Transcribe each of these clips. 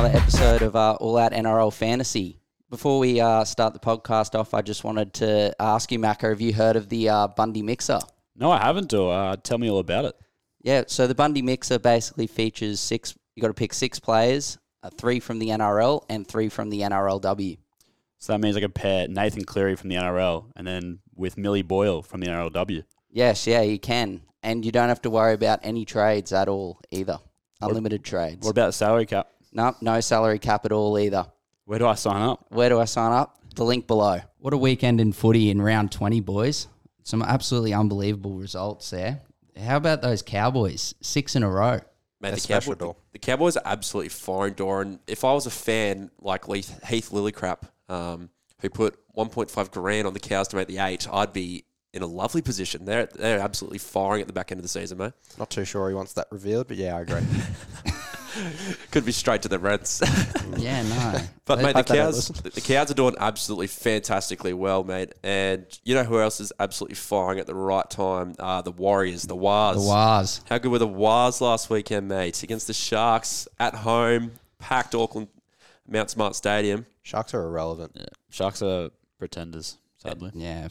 another episode of uh, All Out NRL Fantasy. Before we uh, start the podcast off, I just wanted to ask you, Macca, have you heard of the uh, Bundy Mixer? No, I haven't, Dor. Uh, tell me all about it. Yeah, so the Bundy Mixer basically features six, you got to pick six players, uh, three from the NRL and three from the NRLW. So that means I could pair Nathan Cleary from the NRL and then with Millie Boyle from the NRLW. Yes, yeah, you can. And you don't have to worry about any trades at all either. Unlimited trades. What about the salary cap? No, no salary cap at all either. Where do I sign up? Where do I sign up? The link below. What a weekend in footy in round 20, boys. Some absolutely unbelievable results there. How about those Cowboys? Six in a row. Mate, the, special, Cowboy, the, the Cowboys are absolutely fine, Doran. If I was a fan like Heath, Heath Lillycrap, um, who put 1.5 grand on the Cows to make the eight, I'd be in a lovely position. They're they're absolutely firing at the back end of the season, mate. Not too sure he wants that revealed, but yeah, I agree. Could be straight to the Reds. Yeah, no. But They- mate, the hope they don't cows, listen. the the cows are doing absolutely fantastically well, mate. And you know who else is absolutely firing at the right time? Uh, the Warriors, the Wars. the Wars. How good were the Wars last weekend, mate? Against the Sharks at home, packed Auckland Mount Smart Stadium. Sharks are irrelevant. Sharks are pretenders, sadly. Yeah.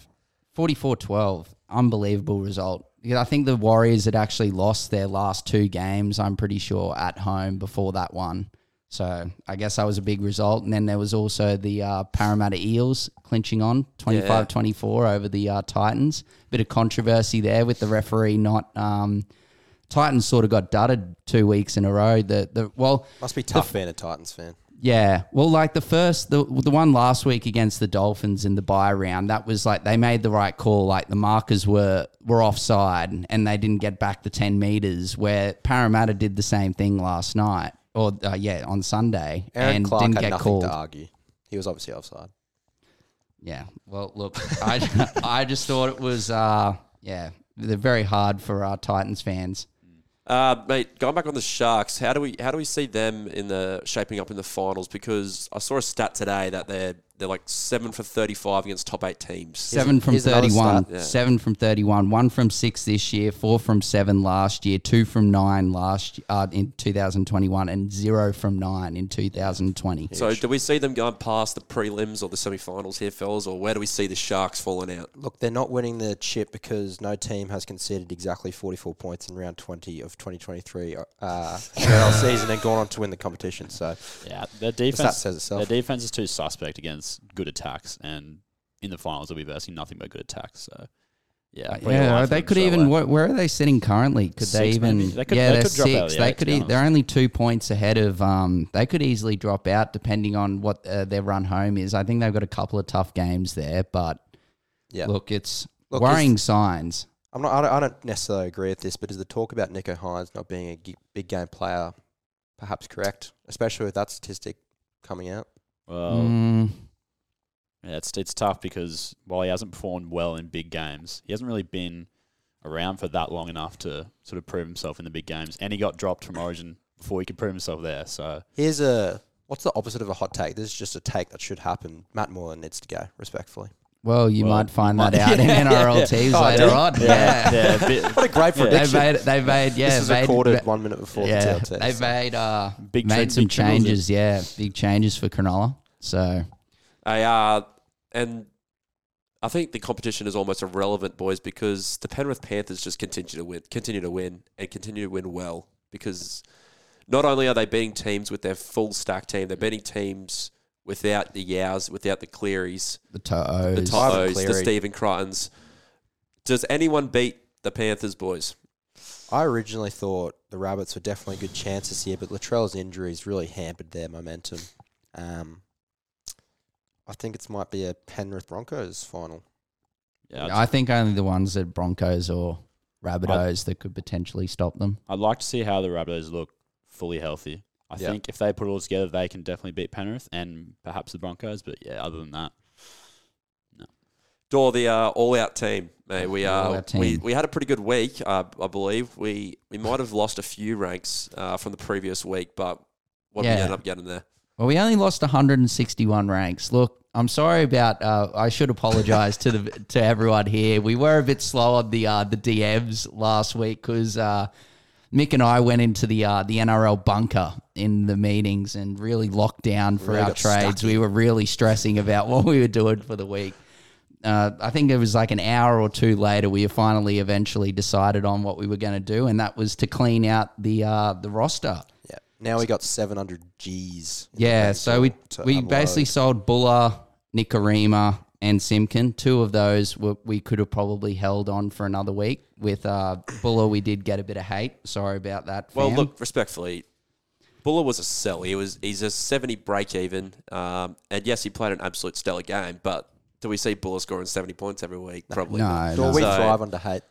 44 12. Unbelievable result. I think the Warriors had actually lost their last two games, I'm pretty sure, at home before that one. So I guess that was a big result. And then there was also the uh, Parramatta Eels clinching on 25 24 over the uh, Titans. Bit of controversy there with the referee not. Um, Titans sort of got dudded two weeks in a row. The, the Well, Must be tough being a Titans fan. Yeah, well, like the first, the the one last week against the Dolphins in the bye round, that was like they made the right call. Like the markers were were offside and they didn't get back the ten meters. Where Parramatta did the same thing last night, or uh, yeah, on Sunday, Aaron and Clark didn't get called. to argue. He was obviously offside. Yeah, well, look, I I just thought it was uh yeah, they're very hard for our Titans fans. Uh, mate, going back on the Sharks, how do we how do we see them in the shaping up in the finals? Because I saw a stat today that they're they're like seven for thirty five against top eight teams. Seven from here's 31. Yeah. Seven from 31. One from six this year. Four from seven last year. Two from nine last uh, in 2021. And zero from nine in 2020. So do we see them going past the prelims or the semi-finals here, fellas, or where do we see the Sharks falling out? Look, they're not winning the chip because no team has conceded exactly 44 points in round 20 of 2023 uh, NRL season and gone on to win the competition. So Yeah, their the stat defense, says itself. their defense is too suspect against good attacks, and in the finals they'll be versing nothing but good attacks. So, yeah, I'm putting a line Yeah, they could straight even. away. Where, where are they sitting currently? Could they Six, even? maybe. They could- yeah, they they're could drop out six. the They could. E- they're only two points ahead of. Um, they could easily drop out depending on what uh, their run home is. I think they've got a couple of tough games there, but yeah. look, it's Look, worrying signs. I'm not. I don't, I don't necessarily agree with this, but is the talk about Nicho Hynes not being a big game player perhaps correct, especially with that statistic coming out? Well, Mm, yeah, it's it's tough because while he hasn't performed well in big games, he hasn't really been around for that long enough to sort of prove himself in the big games, and he got dropped from Origin before he could prove himself there. So Here's a what's the opposite of a hot take? This is just a take that should happen. Matt Moylan needs to go, respectfully. well, you Well, might find you that might- out in NRL yeah. teams Oh, later on. yeah, Yeah. yeah, a bit, What a great Yeah. They've prediction. made, they've made, yeah, this is made, recorded one minute before yeah, the TLT. they've so- made, uh, big made trend- some big trend was it? changes, yeah, big changes for Cronulla. So, I, uh, and I think the competition is almost irrelevant, boys, because the Penrith Panthers just continue to win, continue to win, and continue to win well. Because not only are they beating teams with their full stack team, they're beating teams without the Yeos, without the Clearys, the To'os. the Totos, the Stephen Crichtons. Does anyone beat the Panthers, boys? I originally thought the Rabbits were definitely good chances here, but Latrell's injuries really hampered their momentum. Um, I think it might be a Penrith Broncos final. Yeah, I'd, I think only the ones that Broncos or Rabbitohs that could potentially stop them. I'd like to see how the Rabbitohs look fully healthy. I Yeah. think if they put it all together, they can definitely beat Penrith and perhaps the Broncos. But yeah, other than that, No. Dor the uh, all-out team, mate. We uh, All-out we team. we had a pretty good week, uh, I believe. We we might have lost a few ranks uh, from the previous week, but what did we Yeah. end up getting there? Well, we only lost 161 ranks. Look, I'm sorry about. Uh, I should apologise to the to everyone here. We were a bit slow on the uh, the DMs last week because uh, Mick and I went into the uh, the NRL bunker in the meetings and really locked down for Really our trades. We were really stressing about what we were doing for the week. Uh, I think it was like an hour or two later we finally eventually decided on what we were going to do, and that was to clean out the uh, the roster. Yeah. Now we got 700 G's. in the Yeah, bank so we to we unload. basically sold Buller, Nikorima, and Simpkin. Two of those were, we could have probably held on for another week. With uh, Buller, we did get a bit of hate. Sorry about that. Well, fam. look, respectfully, Buller was a sell. He was he's a seventy break even, um, and yes, he played an absolute stellar game. But do we see Buller scoring seventy points every week? Probably. no, not. Well, no. we So- thrive under hate.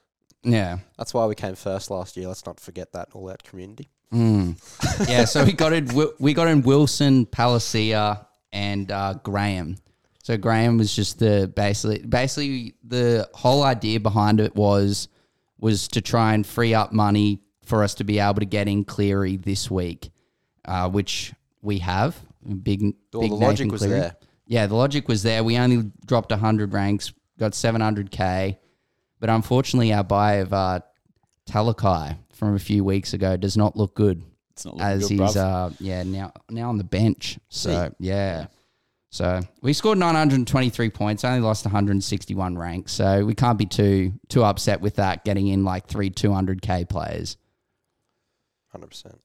yeah. That's why we came first last year. Let's not forget that all out community. Mm. yeah, so we got in. We got in Wilson, Palacia, and uh, Graham. So Graham was just the basically basically the whole idea behind it was was to try and free up money for us to be able to get in Cleary this week, uh, which we have. Big, big the logic was Cleary. there. Yeah, the logic was there. We only dropped 100 ranks, got 700k, but unfortunately, our buy of uh, Talakai from a few weeks ago does not look good It's not looking as good, he's bruv. uh yeah now now on the bench. So See. yeah. So we scored 923 points, only lost 161 ranks. So we can't be too too upset with that getting in like three 200k players. 100%.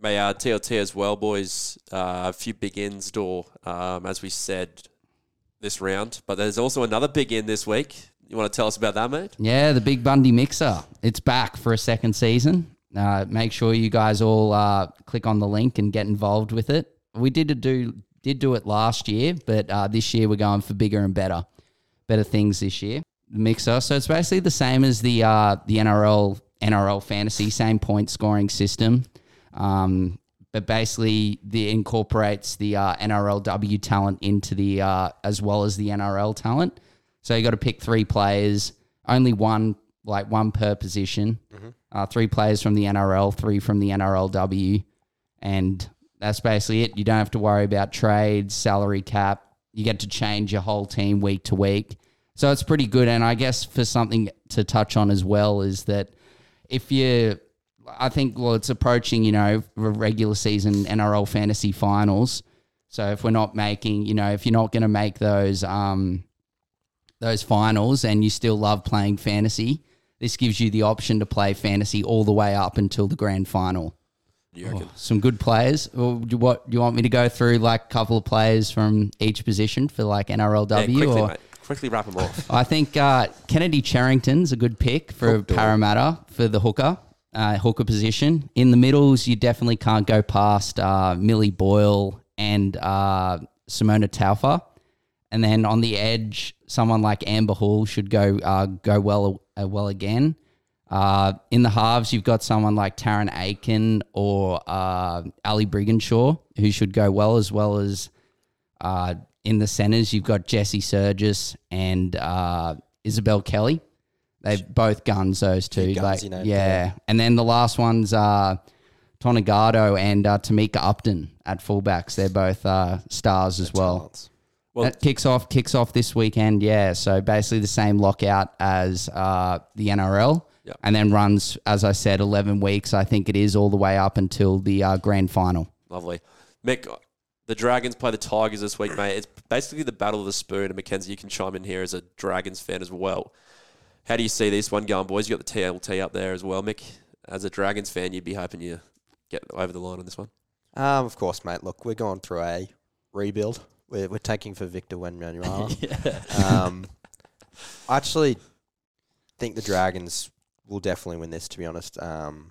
May uh, TLT as well, boys. Uh, a few big ins Dor, um, as we said this round. But there's also another big in this week. You want to tell us about that, mate? Yeah, the Big Bundy Mixer. It's back for a second season. Uh, make sure you guys all uh, click on the link and get involved with it. We did do did do it last year, but uh, this year we're going for bigger and better, better things this year. The Mixer. So it's basically the same as the uh, the NRL NRL fantasy, same point scoring system. Um, but basically, the incorporates the uh, NRLW talent into the uh, as well as the NRL talent. So you got to pick three players, only one like one per position. Uh, three players from the NRL, three from the NRLW, and that's basically it. You don't have to worry about trades, salary cap. You get to change your whole team week to week. So it's pretty good. And I guess for something to touch on as well is that if you, I think, well, it's approaching, you know, regular season NRL fantasy finals. So if we're not making, you know, if you're not going to make those, um, those finals and you still love playing fantasy, this gives you the option to play fantasy all the way up until the grand final. Oh, some good players. Or do you, what do you want me to go through like a couple of players from each position for like NRLW? yeah, quickly, or mate. Quickly wrap them off. I think uh, Kennedy Cherrington's a good pick for Hook. Parramatta for the hooker, uh, hooker position. In the middles, you definitely can't go past uh, Millie Boyle and uh, Simaima Taufa. And then on the edge, someone like Amber Hall should go uh, go well uh, well again. Uh, in the halves, you've got someone like Tarryn Aiken or uh, Ali Brigginshaw who should go well, as well as uh, in the centers, you've got Jesse Sergis and uh, Isabelle Kelly. They've both guns, those two. Few like, gunsy names yeah. And then the last one's uh, Tonegato and uh, Tamika Upton at fullbacks. They're both uh, stars as well. Talents. Well- that kicks off kicks off this weekend. Yeah, so basically the same lockout as uh, the NRL, Yep. and then runs as I said, eleven weeks. I think it is all the way up until the uh, grand final. Lovely. Mick, the Dragons play the Tigers this week, mate. It's basically the battle of the spoon. And Mackenzie, you can chime in here as a Dragons fan as well. How do you see this one going, boys? You got the TLT up there as well, Mick. As a Dragons fan, you'd be hoping you get over the line on this one. Um, of course, mate. Look, we're going through a rebuild. We're, we're taking for Victor Wembanyama. um, I actually think the Dragons will definitely win this. To be honest, um,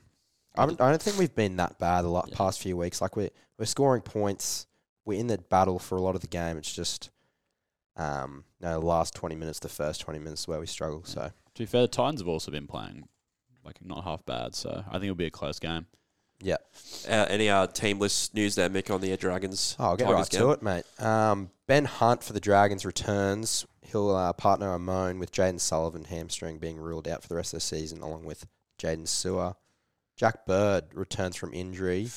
I don't, I don't think we've been that bad the Yeah. past few weeks. Like we're we're scoring points. We're in the battle for a lot of the game. It's just, um, no, the last twenty minutes, the first twenty minutes where we struggle. So To be fair, the Titans have also been playing like not half bad, so I think it'll be a close game. Yeah. Uh, any uh, team list news there, Mick, on the Dragons? Oh, I'll get Tigers right game? to it, mate. Um, ben Hunt for the Dragons returns. He'll uh, partner Amon with Jayden Sullivan, hamstring being ruled out for the rest of the season, along with Jaydn Su'A. Jack Bird returns from injury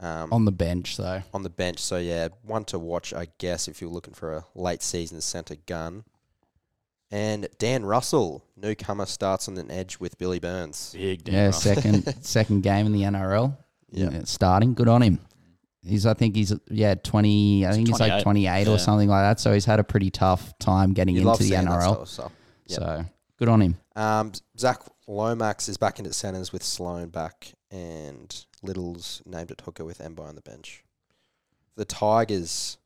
um, On the bench, though. on the bench. So, yeah, one to watch, I guess, if you're looking for a late season centre gun. And Dan Russell, newcomer, starts on an edge with Billy Burns. Big Dan Yeah, Russell. second second game in the NRL. Yeah. Yeah, starting. Good on him. He's I think he's yeah twenty. I think he's like 28. Yeah. or something like that. So he's had a pretty tough time getting You into the NRL. sort of stuff. Yep. So good on him. Um, Zach Lomax is back into centres with Sloan back and Little's named at hooker with Embo on the bench. The Tigers,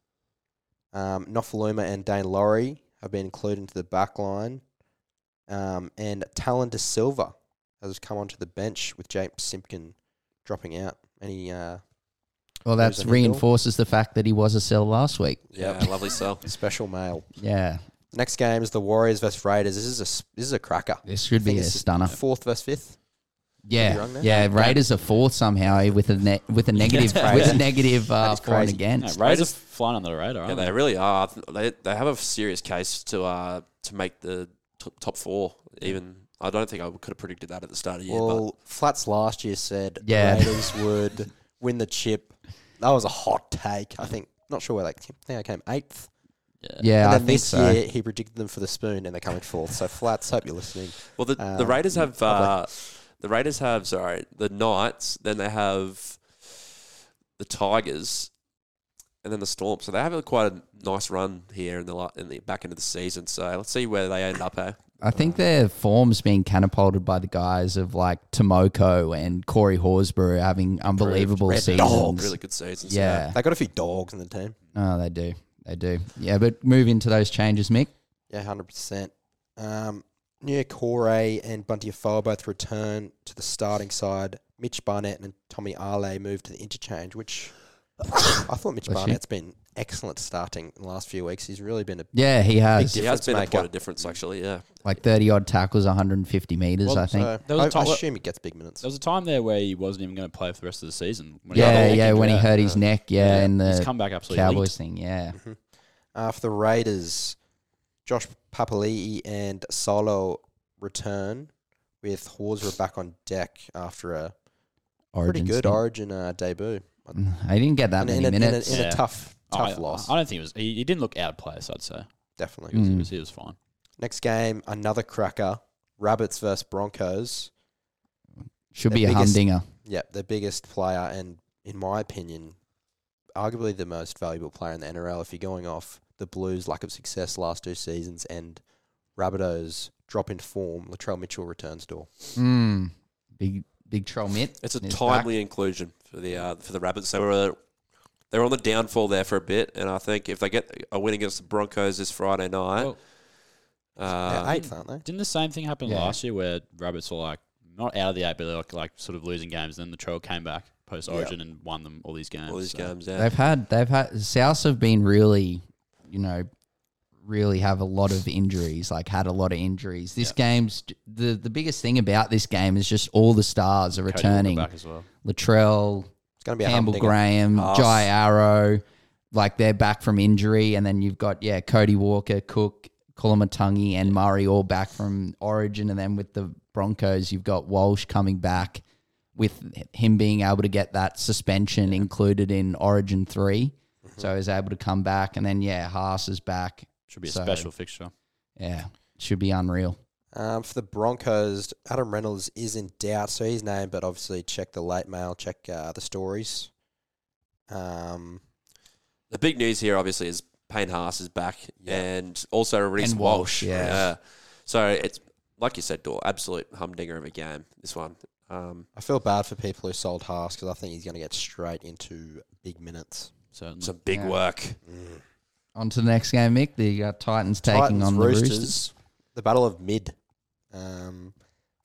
um, Nofoaluma and Daine Laurie have been included into the back line. Um, and Tallyn Da Silva has come onto the bench with James Simpkin dropping out. Any uh, Well, that reinforces the fact that he was a sell last week. Yeah, lovely sell. special mail? Yeah, next game is the Warriors versus Raiders. This is a this is a cracker. this should be a stunner. Fourth versus fifth. Yeah, wrong there? yeah. Raiders are fourth somehow eh, with a ne- with a negative with a crazy. negative uh, is for and crazy. Yeah, against. Raiders are flying under the radar, Yeah, aren't they they? really are. They they have a serious case to uh to make the t- top four. Even I don't think I could have predicted that at the start of the year. Well, Flats last year said Yeah. the Raiders would win the chip. That was a hot take. I think not sure where they came. I think I came eighth. Yeah. Yeah, and I think this so. year he predicted them for the spoon, and they're coming fourth. So Flats, hope you're listening. well, the the um, Raiders have uh, the Raiders have sorry the Knights. Then they have the Tigers, and then the Storm. So they have a, quite a nice run here in the in the back end of the season. So let's see where they end up. Eh? I think their form's being catapulted by the guys of like Tomoko and Corey Horsburgh having unbelievable Red seasons. Dogs. Really good seasons. Yeah. They got a few dogs in the team. Oh, they do. They do. Yeah, but move into those changes, Mick. Yeah, hundred percent. Um, Niukore and Bunty Afoa both return to the starting side. Mitch Barnett and Tommy Ale move to the interchange, which I thought Mitch Bless you. Barnett's been excellent starting in the last few weeks. He's really been a Yeah, he has He has difference been a, maker. quite a difference actually. Yeah. like 30 odd tackles, 150 meters, Well, I think. so There was I, a time- I assume he gets big minutes. There was a time there where he wasn't even going to play for the rest of the season. When he got yeah, the yeah, neck when he injury. hurt his Yeah. neck, yeah, and he's the come back absolutely Cowboys linked. thing, yeah. Mhm. Uh, for the Raiders, Josh Papali'i and Solo return with Horsburgh back on deck after a pretty Origin good stint. Origin uh, debut. I didn't get that in, many in a, in a- minutes. in a Yeah. tough, tough I, loss. I don't think it was. He, he didn't look out of place. I'd say definitely. he was, he Mm. was, he was fine. Next game, another cracker. Rabbits versus Broncos. Should the be a biggest- humdinger. Yep, the biggest player, and in my opinion, arguably the most valuable player in the NRL. If you're going off the Blues' lack of success last two seasons and Rabbitohs drop in form, Latrell Mitchell returns Dor. Mm. Big, big troll mitt. It's a is back. timely inclusion for the uh, for the Rabbits. They were they were on the downfall there for a bit, and I think if they get a win against the Broncos this Friday night, Well, They're uh, eighth, aren't they? didn't the same thing happen Yeah. last year where rabbits were like not out of the eight, but they're like, like sort of losing games. And then the trail came back post Origin and won them all these games. all these so. games, yeah. They've had, they've had, South have been really, you know, really have a lot of injuries, like had a lot of injuries. This game's, the, the biggest thing about this game is just all the stars are Cody returning. back as well. Latrell, It's going to be Campbell humdinger. Graham, ah, Haas. Jai Arrow, like they're back from injury, and then you've got yeah Cody Walker, Cook, Koloamatangi, and Murray all back from Origin, and then with the Broncos, you've got Walsh coming back with him being able to get that suspension included in Origin 3 so he's able to come back, and then yeah Haas is back, Should be a So- special fixture. yeah should be unreal. Um, for the Broncos, Adam Reynolds is in doubt, so he's named, but obviously check the late mail, check uh, the stories. Um, the big news here, obviously, is Payne Haas is back, Yeah. and also Reece And Walsh. Walsh, yeah. So it's like you said, Dor, absolute humdinger of a game. This one. Um, I feel bad for people who sold Haas because I think he's going to get straight into big minutes. Certainly. some big Yeah. work. On to the next game, Mick. The uh, Titans taking Titans, on the Roosters. The battle of mid. Um,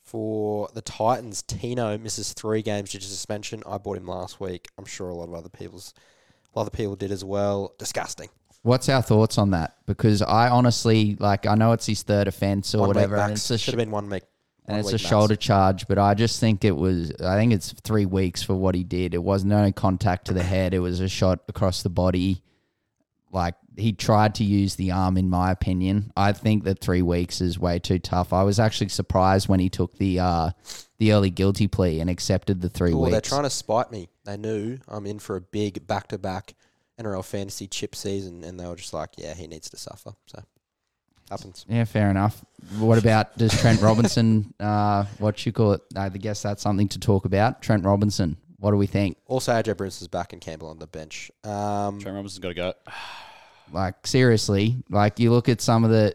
for the Titans, Tino misses three games due to suspension. I bought him last week. I'm sure a lot of other people's, a lot of people did as well. Disgusting. What's our thoughts on that? Because I honestly like I know it's his third offense or One week whatever, and max. it's a sh- should have been one week. And it's a shoulder charge, but I just think it was. I think it's three weeks for what he did. It was no contact to the head. It was a shot across the body. Like he tried to use the arm, in my opinion. I think that three weeks is way too tough. I was actually surprised when he took the uh, the early guilty plea and accepted the three Well, weeks. they're trying to spite me. They knew I'm in for a big back-to-back NRL fantasy chip season, and they were just like, "Yeah, he needs to suffer." So Happens. Yeah, fair enough. What about does Trent Robinson? Uh, what you call it? I guess that's something to talk about. Trent Robinson. What do we think? Also, AJ Bruce is back and Campbell on the bench. Um, Trent Robinson's got to go. Like seriously, like you look at some of the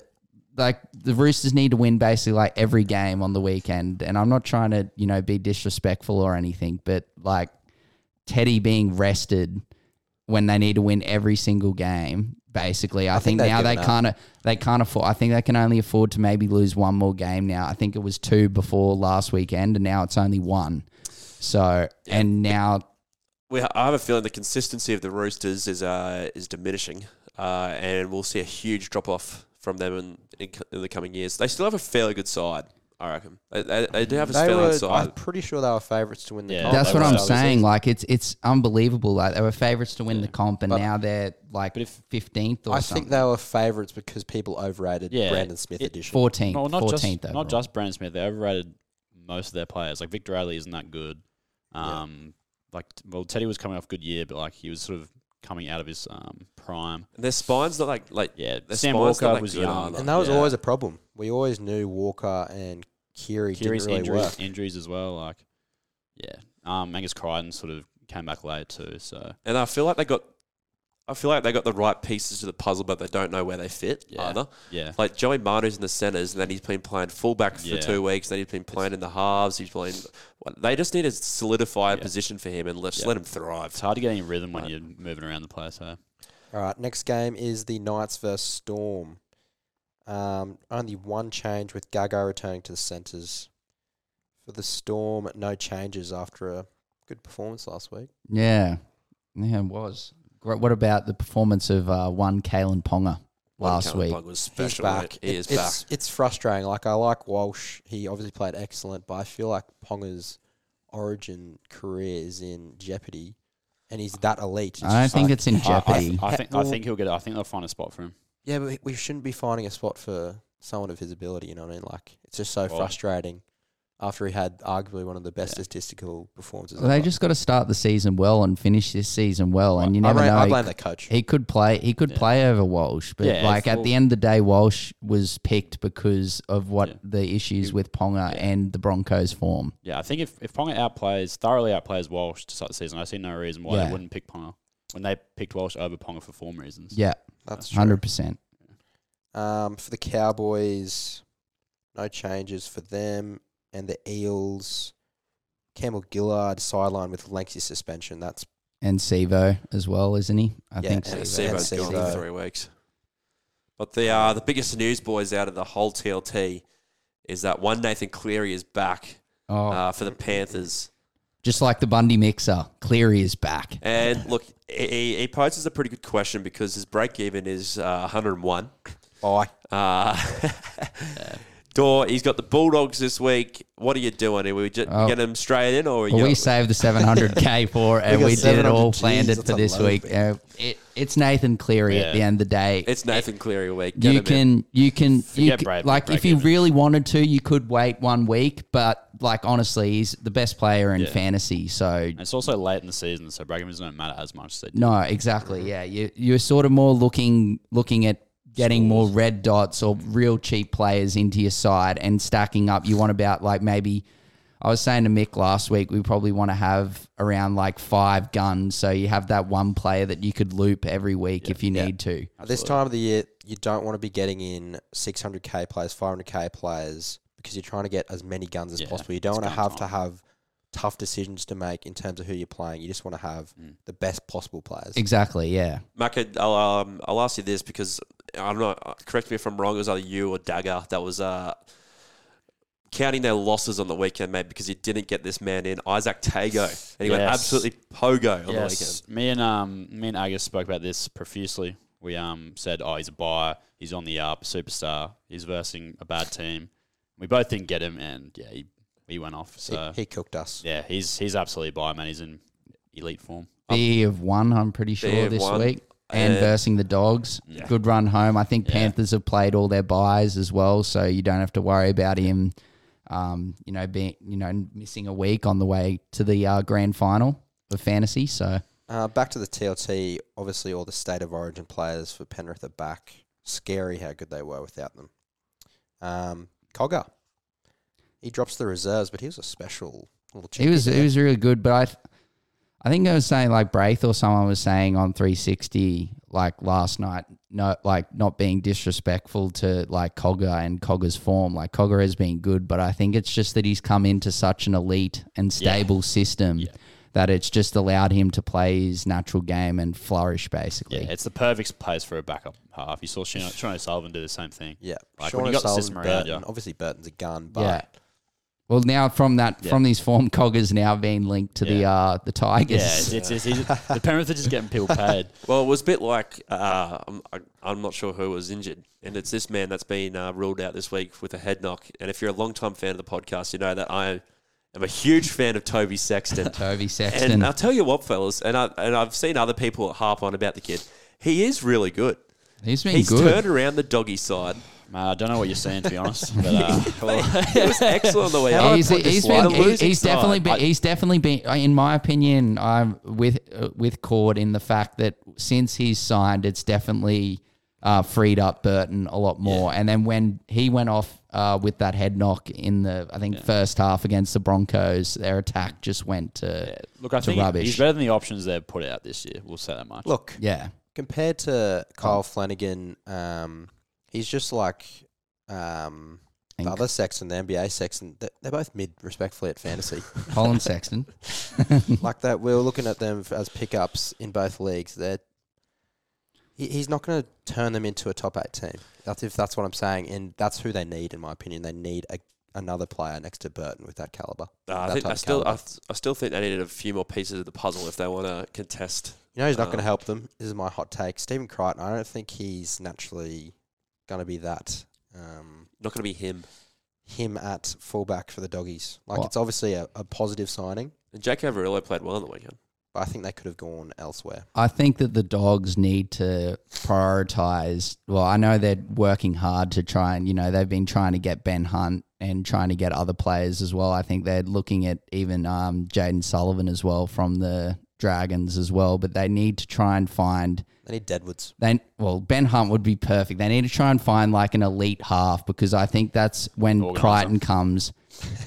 like the Roosters need to win basically like every game on the weekend. And I'm not trying to, you know, be disrespectful or anything, but like Teddy being rested when they need to win every single game, basically. I, I think, think now they given up. kind of they can't afford I think they can only afford to maybe lose one more game now. I think it was two before last weekend and now it's only one. So and now We ha- I have a feeling the consistency of the Roosters is uh, is diminishing, uh, and we'll see a huge drop off from them in, in, in the coming years. They still have a fairly good side, I reckon. They, they, they do have a they fairly were. good I'm side. pretty sure they were favourites to win the. Yeah, comp that's they what were I'm early saying. season. Like it's it's unbelievable. Like they were favourites to win Yeah. the comp, and But- now they're like But if- fifteenth or something. I something. think they were favourites because people overrated Yeah, Brandon Smith it- edition. fourteenth, No, not just fourteenth. not just Brandon Smith. They overrated most of their players. Like Victor Radley isn't that good. Yeah. Um, like well, Teddy was coming off good year, but like he was sort of coming out of his um prime. And their spine's not like like Yeah, their Sam spine's not Walker that was good young. either. and that was Yeah. always a problem. We always knew Walker and Keary Keary's didn't really injuries, work. injuries as well. Like, yeah, um, Angus Crichton sort of came back late too. So And I feel like they got, I feel like they got the right pieces to the puzzle, but they don't know where they fit Yeah. either. yeah, Like Joey Manu's in the centres, and then he's been playing fullback for Yeah. two weeks. Then he's been playing in the halves. He's playing. They just need to solidify a Yeah. position for him and let, just Yeah. let him thrive. it's hard to get any rhythm when Right. you're moving around the place. So All right, next game is the Knights versus Storm. Um, only one change with Gagai returning to the centres. For the Storm, no changes after a good performance last week. Yeah, yeah, it was. Great. What about the performance of uh, one Kalyn Ponga last Callum week? Plug was He's back. mate. He It- is it's, back. It's frustrating. Like I like Walsh. He obviously played excellent, but I feel like Ponga's origin career is in jeopardy, and he's that elite. It's I don't think like- it's in jeopardy. I, I think I think he'll get. it. I think they'll find a spot for him. Yeah, but we shouldn't be finding a spot for someone of his ability. You know what I mean? Like it's just so Well- frustrating. After he had arguably one of the best Yeah. statistical performances. Well, they just got to start the season well and finish this season well, and you I never blame, know. I he blame c- the coach. He could play. He could Yeah. play over Walsh, but Yeah, like at the end of the day, Walsh was picked because of what Yeah. the issues with Ponga yeah. and the Broncos form. Yeah, I think if if Ponga outplays thoroughly outplays Walsh to start the season, I see no reason why Yeah. they wouldn't pick Ponga when they picked Walsh over Ponga for form reasons. Yeah, That's true. hundred percent. Um, for the Cowboys, no changes for them. And the Eels, Campbell Gillard sidelined with lengthy suspension. That's And Sivo as well, isn't he? I Yeah, think and And Sivo. Sivo's and gone Sivo. for three weeks. But the uh, the biggest news, boys, out of the whole TLT is that one Nathan Cleary is back Oh, uh, for the Panthers. Just like the Bundy mixer, Cleary is back. And look, he, he poses a pretty good question because his break even is uh, 101. bye. Uh, Dor, he's got the Bulldogs this week. What are you doing? Are we just Oh. getting him straight in, or are Well, you we saved the 700k for and got we did it all 700 planned it for this week. Uh, it, it's Nathan Cleary at the end of the day. It's Nathan Cleary week. Get you him in. can you can you Forget c- Brad- like Brad if you Gibbons. really wanted to you could wait one week but like honestly he's the best player in Yeah. fantasy so And it's also late in the season, so Bragham's don't matter as much. as they do. no exactly yeah you you're sort of more looking looking at getting more red dots or real cheap players into your side and stacking up you want about like maybe I was saying to Mick last week we probably want to have around like five guns so you have that one player that you could loop every week if you Yeah. need to At this time of the year, you don't want to be getting in 600k players, 500k players, because you're trying to get as many guns as Yeah, possible. You don't it's want to gun have to have tough decisions to make in terms of who you're playing. You just want to have Mm. the best possible players. exactly yeah Maka, I'll, um, I'll ask you this because I'm not. uh, Correct me if I'm wrong. It was either you or Dagger that was uh, counting their losses on the weekend, mate, because you didn't get this man in, Izack Tago, and he went absolutely pogo on the weekend. Me and um, me and Agus spoke about this profusely. We um said, oh, he's a buyer. He's on the up, superstar. He's versing a bad team. We both didn't get him, and yeah, he, he went off. He, So he cooked us. yeah, he's he's absolutely a buyer, man. He's in elite form. B of one, I'm pretty sure of this one. week. And Uh, versing the dogs. Yeah. Good run home. I think Yeah. Panthers have played all their buys as well, so you don't have to worry about him um, you know, being you know, missing a week on the way to the uh, grand final of fantasy. So Uh, back to the TLT. Obviously, all the state of origin players for Penrith are back. scary how good they were without them. Um, Cogger, he drops the reserves, but he was a special little. He was chippy he was really good, but I, th- I think I was saying like Braith or someone was saying on 360 like last night, no, like not being disrespectful to like Cogger and Cogger's form. Like Cogger has been good, but I think it's just that he's come into such an elite and stable system Yeah. that it's just allowed him to play his natural game and flourish basically. Yeah, it's the perfect place for a backup half. You saw Sean, Sean O'Sullivan do the same thing. Yeah, Like, Sean when you got the O'Sullivan, system around Burton. you. Obviously, Burton's a gun, but Yeah. Well, now from that Yeah. from these form, Cogger's now being linked to the uh the Yeah, Tigers. it's, it's, it's, the Penrith are just getting people paid. Well, it was a bit like uh, I'm, I- I'm not sure who was injured, and it's this man that's been uh, ruled out this week with a head knock. And if you're a long time fan of the podcast, you know that I am a huge fan of Toby Sexton. Toby Sexton. and I'll tell you what, fellas, and I and I've seen other people harp on about the kid. He is really good. he's been He's good. turned around the doggy side. Man, I don't know what you're saying to be honest. But, uh, It was excellent the way I he's, he's been The he- losing he's definitely been he's definitely been in my opinion I'm with uh, with Cord in the fact that since he's signed it's definitely uh, freed up Burton a lot more and then when he went off uh, with that head knock in the I think first half against the Broncos their attack just went to yeah, look, I to think rubbish. he's better than the options they've put out this year. We'll say that much. look, yeah compared to Kyle Flanagan, um, he's just like um, the Think. other Sexton, the NBA Sexton. th- They're both mid, respectfully, at fantasy. Collin Sexton like that, we were looking at them f- as pickups in both leagues. They're he, he's not going to turn them into a top eight team. That's if that's what I'm saying, and that's who they need, in my opinion. They need a, another player next to Burton with that caliber. Uh, I that think type I of still I, caliber. th- I still think they needed a few more pieces of the puzzle if they want to contest. You know, he's not going to Um, help them. This is my hot take. Stephen Crichton. I don't think he's naturally going to be that. Um, Not going to be him. him at fullback for the doggies. Like What? it's obviously a, a positive signing, And Jack Averillo played well on the weekend. but I think they could have gone elsewhere. I think that the dogs need to prioritize. Well, I know they're working hard to try and, you know, they've been trying to get Ben Hunt and trying to get other players as well. I think they're looking at even um, Jayden Sullivan as well from the Dragons as well. But they need to try and find. They need Deadwoods. They well, Ben Hunt would be perfect. They need to try and find like an elite half because I think that's when Organiser. Crichton comes.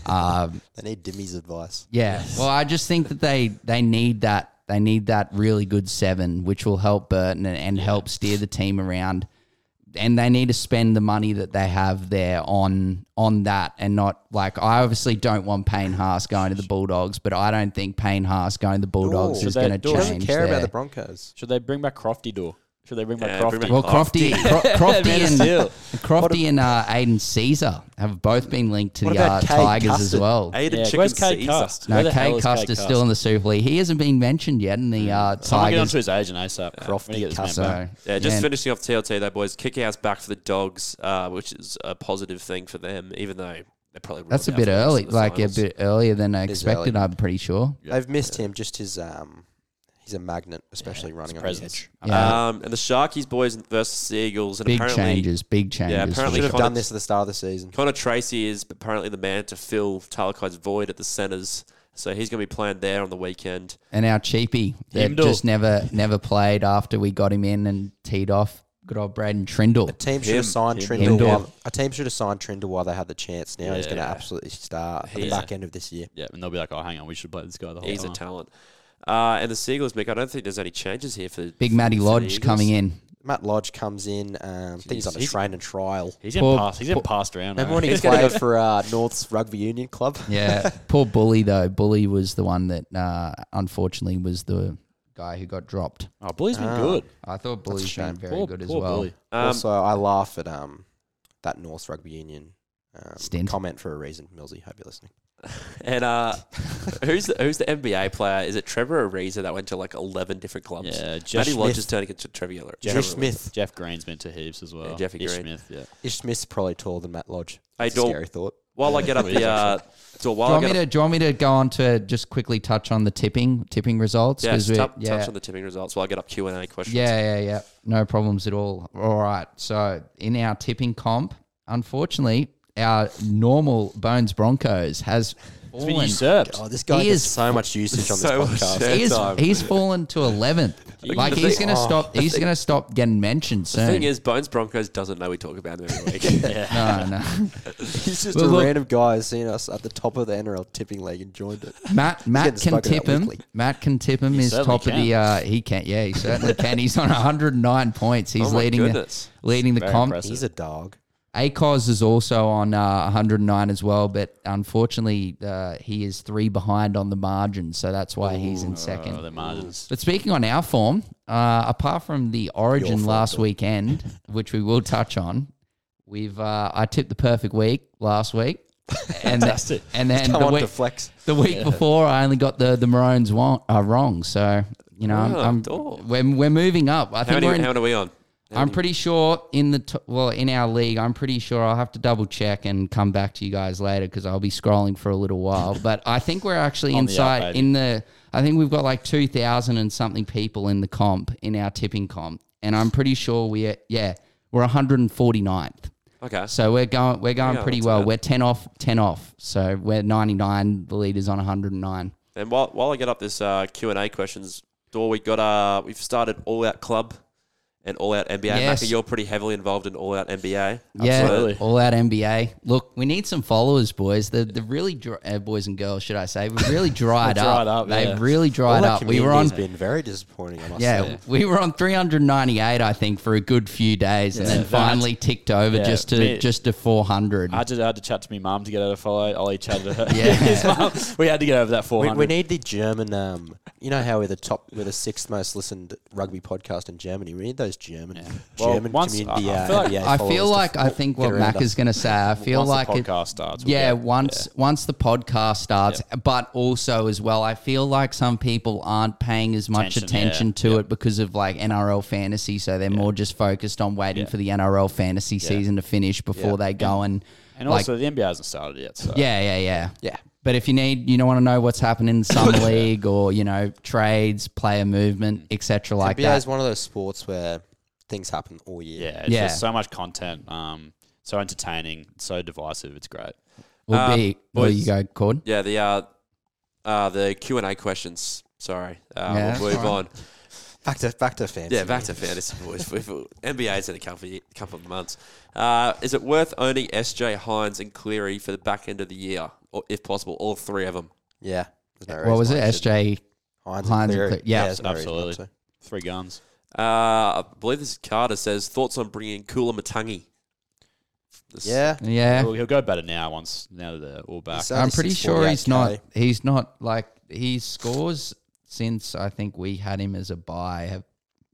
Um, They need Dimmy's advice. yeah. Well, I just think that they they need that they need that really good seven, which will help Burton and, and help steer the team around. And they need to spend the money that they have there on on that and not like I obviously don't want Payne Haas going to the Bulldogs, but I don't think Payne Haas going to the Bulldogs No. is going to do it? He change. doesn't care about the Broncos. Should they bring back Crofty Dor? Should they bring back Yeah, Crofty? bring well, Crofty, Cro- Crofty Man of and steel. Crofty and uh, Aiden Caesar have both been linked to What the uh, about Cade Tigers as well. Aiden Yeah, Chicken where's Cade Caesar. Cust? No, Where the hell Kate is Custer's still in the Super League. He hasn't been mentioned yet in the uh, Someone get Tigers. onto his agent ASAP. Crofty When he gets his man So, back. Yeah, just man, finishing off TLT though, boys. Kikau's back for the dogs, uh, which is a positive thing for them, even though they probably That's a bit for the rest early, of the like a bit earlier than I expected. I'm pretty sure. Yeah. They've missed him. Just his um, he's a magnet, especially running His on the presence. edge. Yeah, Um, and the Sharkies boys versus the Eagles, and big apparently changes, big changes. for apparently should have Connor- done this at the start of the season. Connor Tracey is apparently the man to fill Talakai's void at the centres. So he's going to be playing there on the weekend. and our cheapie that Himdall. just never never played after we got him in and teed off. Good old Braydon Trindall. A team should Him. have signed Him. Trindall. Him. While, a team should have signed Trindall while they had the chance. Now he's going to Yeah. absolutely start at the He's- back end of this year. Yeah, and they'll be like, oh, hang on, we should play this guy the whole He's time. a talent. Uh, and the Seagulls, Mick, I don't think there's any changes here for Big for- Matty Lodge Eagles. coming in. Matt Lodge comes in. Um, I think he's on a He's- train and trial. He's getting Poor- passed. He's getting poor- passed around. Remember man. when he He's played for uh, North's Rugby Union Club? Yeah, poor Bully though. Bully was the one that uh, unfortunately was the guy who got dropped. Oh, Bully's been Ah. good. I thought That's a Bully's shame. been very Poor- good as poor well. Bully. Um, also, I laugh at um that North Rugby Union um, Stint. comment for a reason. Millsy, hope you're listening. and uh, who's the, who's the NBA player? Is it Trevor Ariza that went to like eleven different clubs? Yeah, Jeff, Matty Lodge Smith. is turning into Trevor Yeller. Jeff Trevor Smith. Jeff Green's been to heaps as well. Yeah, Jeffy Ish Green. Smith, yeah. Ish Smith's probably taller than Matt Lodge. Hey, That's a Dol- scary thought. While I get up the uh, so Do while you, I want get me up, to, do you want me to go on to just quickly touch on the tipping tipping results? yeah, 'Cause we- touch, yeah, touch on the tipping results while I get up Q and A questions. Yeah, yeah, yeah. No problems at all. All right. So in our tipping comp, unfortunately, our normal Bones Broncos has It's been usurped. Oh, this guy He gets is- so much usage on this So podcast. shit. He's, he's fallen to eleventh. Like he's gonna oh, stop. He's gonna stop getting mentioned soon. The thing is, Bones Broncos doesn't know we talk about him every week. yeah. no, no. He's just Well, a look- random guy who's seen us at the top of the NRL tipping league and joined it. Matt Matt can tip him. weekly. Matt can tip him. He He's certainly top of the. Uh, he can. Yeah, he certainly can. He's on 109 points. He's oh my leading the goodness. leading the Very comp. impressive. He's a dog. Acos is also on uh, 109 as well, but unfortunately, uh, he is three behind on the margin, so that's why he's in second. Oh, the margins. But speaking on our form, uh, apart from the Origin form, last Bill. weekend, which we will touch on, we've uh, I tipped the perfect week last week, and Fantastic. and then Come the on week flex. the week before I only got the the Maroons wrong, uh, wrong. So you know, I'm, Oh, I'm we're we're moving up. I How think many, we're in, how many are we on? I'm pretty sure in the t- well in our league. I'm pretty sure I'll have to double check and come back to you guys later because I'll be scrolling for a little while. But I think we're actually On the up, inside baby. in the. I think we've got like two thousand and something people in the comp in our tipping comp, and I'm pretty sure we are yeah we're 149th. Okay. So we're going we're going Yeah, pretty that's well. bad. We're 10 off 10 off. So we're 99. The leader's on 109. And while, while I get up this uh, Q and A questions, Dor, we got uh, we've started All Out Club and All Out NBA. Yes. Macca, you're pretty heavily involved in All Out NBA. Yeah, Absolutely. all out NBA. Look, we need some followers, boys. The the really dry, uh, boys and girls, should I say? We've really dried, We're up. dried up, They've yeah. really dried All up. We were on. been very disappointing, I must Yeah, say. we were on 398, I think, for a good few days, and then finally ticked over yeah, just to me- just to 400. I had to, I had to chat to my mum to get her to follow. Ollie chatted to her. Yeah. His mum. We had to get over that We, 400. we need the German. Um, you know how we're the top, we're the sixth most listened rugby podcast in Germany. We need those German, Well, German once- community. I- I uh, feel like- NBA I followers feel to like I f- think get what around Mac us. is going to say. I feel once like the it, podcast starts. we'll yeah, get- once once the podcast starts, but also as well, I feel like some people aren't paying as much Attention, attention yeah, to yeah. it because of like NRL fantasy, so they're more just focused on waiting Yeah. for the NRL fantasy season to finish before Yeah. they go and And like- also, the NBA hasn't started yet. So yeah, yeah, yeah, Yeah. But if you need, you don't want to know what's happening in some league or you know trades, player movement, etc. like NBA that. is one of those sports where things happen all year. yeah, it's Yeah. just so much content. Um, so entertaining, so divisive. It's great. Will Um, be. There you go, Cord. Yeah, the uh, uh, the Q and A questions. Sorry, uh, Yeah, we'll move all on. Back to back to fantasy. Yeah, back to fantasy boys. We've- NBA's in a couple of, ye- couple of months. Uh, is it worth owning SJ Hynes and Cleary for the back end of the year, or if possible, all three of them? Yeah. There's no What reason was why it? you shouldn't. SJ. Hynes, Hynes and and Cleary. Cle- yeah, there's no reason not absolutely. to. Three guns. Uh, I believe this is Carter says thoughts on bringing Koloamatangi. This- Yeah. Yeah, He'll, he'll go better now. Once now that they're all back. He's I'm only pretty sure he's not. 648K. He's not like his scores since I think we had him as a buy have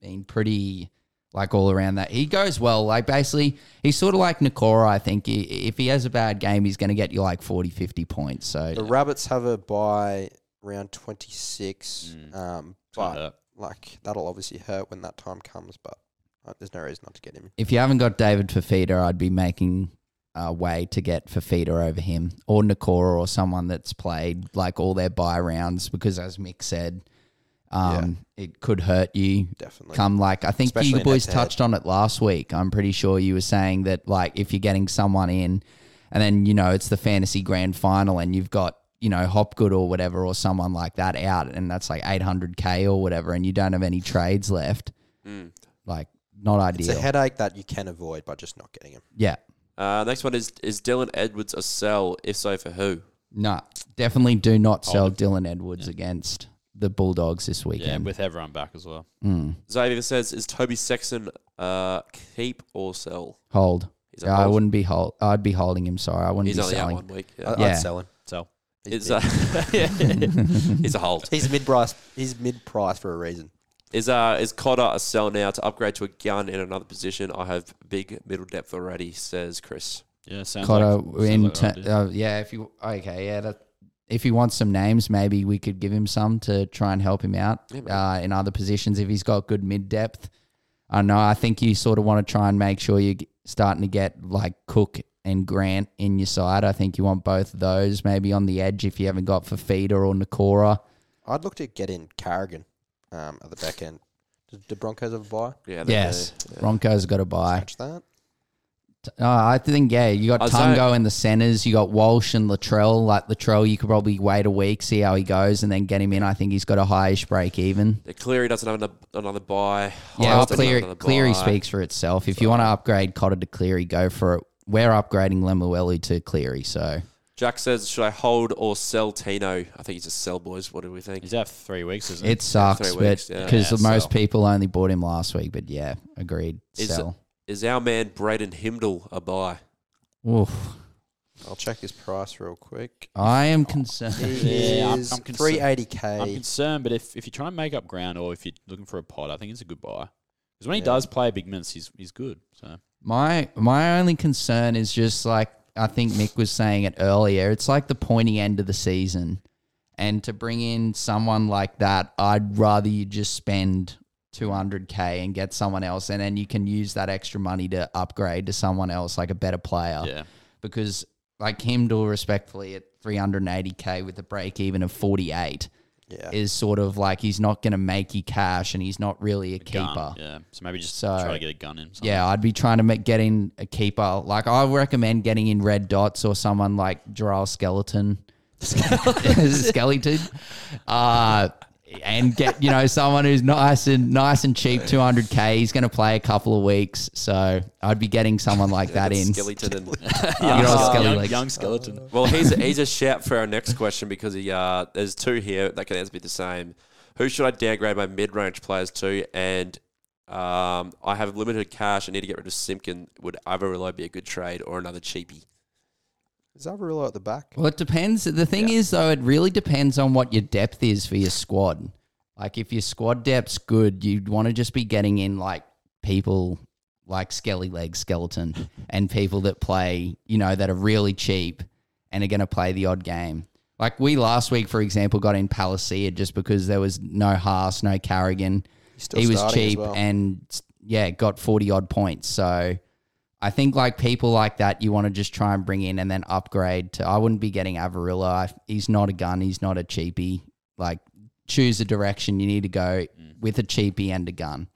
been pretty like all around that. He goes well. Like basically, he's sort of like Nakora. I think I- if he has a bad game, he's going to get you like 40, 50 points. So The Rabbits have a buy round 26. Mm. Um, but hurt. like that'll obviously hurt when that time comes. But uh, there's no reason not to get him. if you haven't got David Fifita, I'd be making a way to get Fifita over him or Nakora or someone that's played like all their buy rounds because as Mick said. Um, it could hurt you Definitely. come like I think Especially you in boys touched on it last week. I'm pretty sure you were saying that like if you're getting someone in and then you know it's the fantasy grand final and you've got you know Hopgood or whatever or someone like that out and that's like 800k or whatever and you don't have any trades left Mm. like not ideal. It's a headache that you can avoid by just not getting him. yeah. Uh, next one is is Dylan Edwards a sell? If so, for who? No, definitely do not sell Hold Dylan Edwards against the Bulldogs this weekend. Yeah, with everyone back as well. Mm. Xavier says, is Toby Sexton uh, keep or sell? Hold. He's a Yeah, I hold. wouldn't be hold. I'd be holding him. Sorry, I wouldn't He's be only selling. out one week. I- Yeah. I'd sell him. So He's Is uh, he's a hold. He's mid price. He's mid price for a reason. Is uh is Cotter a sell now to upgrade to a gun in another position? I have big middle depth already, says Chris. yeah, sounds Cotter like, sounds in like ter- uh, yeah if you okay yeah that if he wants some names maybe we could give him some to try and help him out Yeah, uh, in other positions if he's got good mid depth I don't know I think you sort of want to try and make sure you're starting to get like Cook and Grant in your side I think you want both of those maybe on the edge if you haven't got Fifita or Nakora I'd look to get in Carrigan um, at the back end. Did the Broncos have a buy? Yeah. yes do. Yeah. Broncos got a buy Scratch that. Uh, I think yeah, you got Isaiah- Tungo in the centers. You got Walsh and Latrell. Like Latrell, you could probably wait a week, see how he goes, and then get him in. I think he's got a highish break even. Yeah, Cleary doesn't have another, another buy. Yeah, Hyde well, doesn't Cleary, another Cleary bye. speaks for itself. If you want to upgrade Cotter to Cleary, go for it. We're upgrading Lemuelu to Cleary, so Jack says, should I hold or sell Tino? I think he's a sell, boys. What do we think? He's out for three weeks, isn't he? it sucks. three weeks, yeah. because Yeah, most sell. people only bought him last week, but yeah, agreed. Is Sell. Is our man Braydon Trindall a buy? Oof. I'll check his price real quick. I am concerned. He Yeah, I'm- is I'm concerned. three eighty I'm k. concerned, but if, if you're trying to make up ground or if you're looking for a pod, I think it's a good buy. Because when he does play big minutes, he's he's good. So My my only concern is just like I think Mick was saying it earlier. It's like the pointy end of the season, and to bring in someone like that, I'd rather you just spend two hundred k and get someone else, and then you can use that extra money to upgrade to someone else, like a better player. yeah, Because like him, do respectfully at three hundred and eighty k with a break even of forty eight Yeah. is sort of like he's not going to make you cash, and he's not really a gun, keeper. Yeah, so maybe just So- try to get a gun in. something. Yeah, I'd be trying to make, get in a keeper. Like I recommend getting in red dots or someone like Gerald Skeleton. Skeleton. Uh and get you know someone who's nice and nice and cheap, two hundred k. He's going to play a couple of weeks, so I'd be getting someone like that in. Skeleton and Young young, skelly young, young skeleton. Well, he's a, he's a shout for our next question because he uh, there's two here that can answer be the same. Who should I downgrade my mid range players to? And um, I have limited cash. I need to get rid of Simpkin. Would Averillo be a good trade or another cheapie? Is Averillo at the back? Well, it depends. The thing Yeah. is, though, it really depends on what your depth is for your squad. Like, if your squad depth's good, you'd want to just be getting in like people like Skelly Leg Skeleton and people that play, you know, that are really cheap and are going to play the odd game. Like we last week, for example, got in Palacia just because there was no Haas, no Carrigan. He was cheap well. and yeah, got forty odd points. So I think like people like that, you want to just try and bring in and then upgrade to. I wouldn't be getting Averillo. I, he's not a gun. He's not a cheapie. Like choose a direction you need to go with a cheapie and a gun.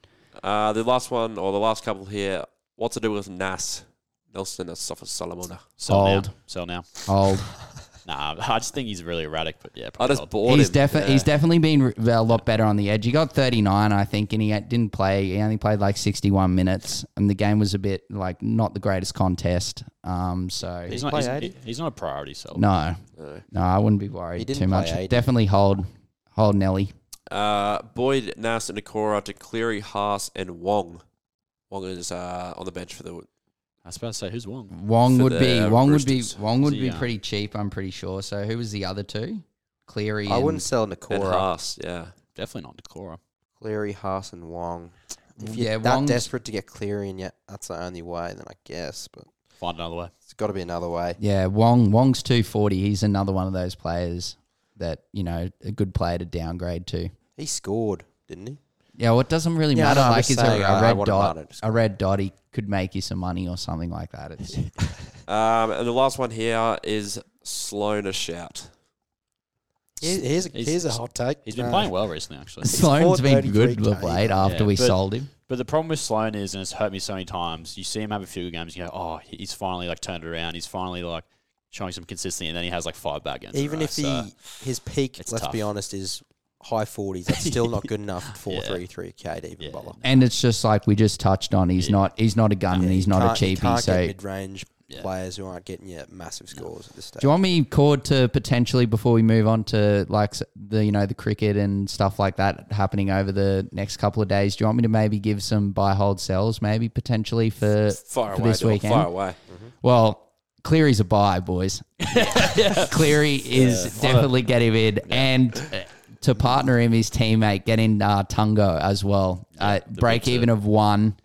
Uh, the last one or the last couple here. What's to do with Nas? Nelson Asofa-Solomona. Sell Old. now. Sell now. Old. Nah, I just think he's really erratic. But yeah, I probably just old. bought he's him. definitely Yeah. he's definitely been re- a lot better on the edge. He got 39, I think, and he had- didn't play. He only played like 61 minutes, and the game was a bit like not the greatest contest. Um, so He's He not. play He's, 80? he's not a priority sell. no, No. no, I wouldn't be He worried didn't too play much. 80. Definitely hold hold Nelly. Uh, Boyd, Nas, and Nakora to Cleary, Haas, and Wong. Wong is uh, on the bench for the. I was about to say who's Wong. Wong For would be the Wong would be Roosters. Wong would Is be uh, pretty cheap. I'm pretty sure. So who was the other two? Cleary. I and- wouldn't sell And Nakora, Haas, yeah. Definitely not Decora. Cleary, Haas, and Wong. If Yeah, you're that Wong's- desperate to get Cleary in yet, that's the only way. Then I guess, but Find another way. it's got to be another way. Yeah, Wong Wong's 240. He's another one of those players that you know a good player to downgrade to. He scored, didn't he? Yeah, well, it doesn't really Yeah, matter. no, I'm like, just is saying, a, I- a I red wouldn't dot? mind it. A red dot, he could make you some money or something like that. It's Um, and the last one here is Sloan a shout. Here- Here's a, He's- here's a hot take. He's been Uh, playing well recently, actually. Sloan's been good 433K. of late after Yeah, we but- sold him. But the problem with Sloan is, and it's hurt me so many times. You see him have a few good games, you go, "Oh, he's finally like turned it around. He's finally like showing some consistency." And then he has like five bad games. in a Even row, if he so- his peak, it's let's be honest, is high forties. That's still not good enough for Yeah. four three three k to even Yeah. bother. And it's just like we just touched on. He's Yeah. not. He's not a gun, and he's not a cheapie. can't So, get mid range Yeah. players who aren't getting you massive scores at this stage. do you want me Cord to potentially before we move on to like the you know the cricket and stuff like that happening over the next couple of days? Do you want me to maybe give some buy hold sells maybe potentially for fire for away, this weekend? Far away. Well, Cleary's a buy, boys. Cleary is definitely getting him in, and uh, to partner him, his teammate, get in uh, Tungo as well. uh, break even of one,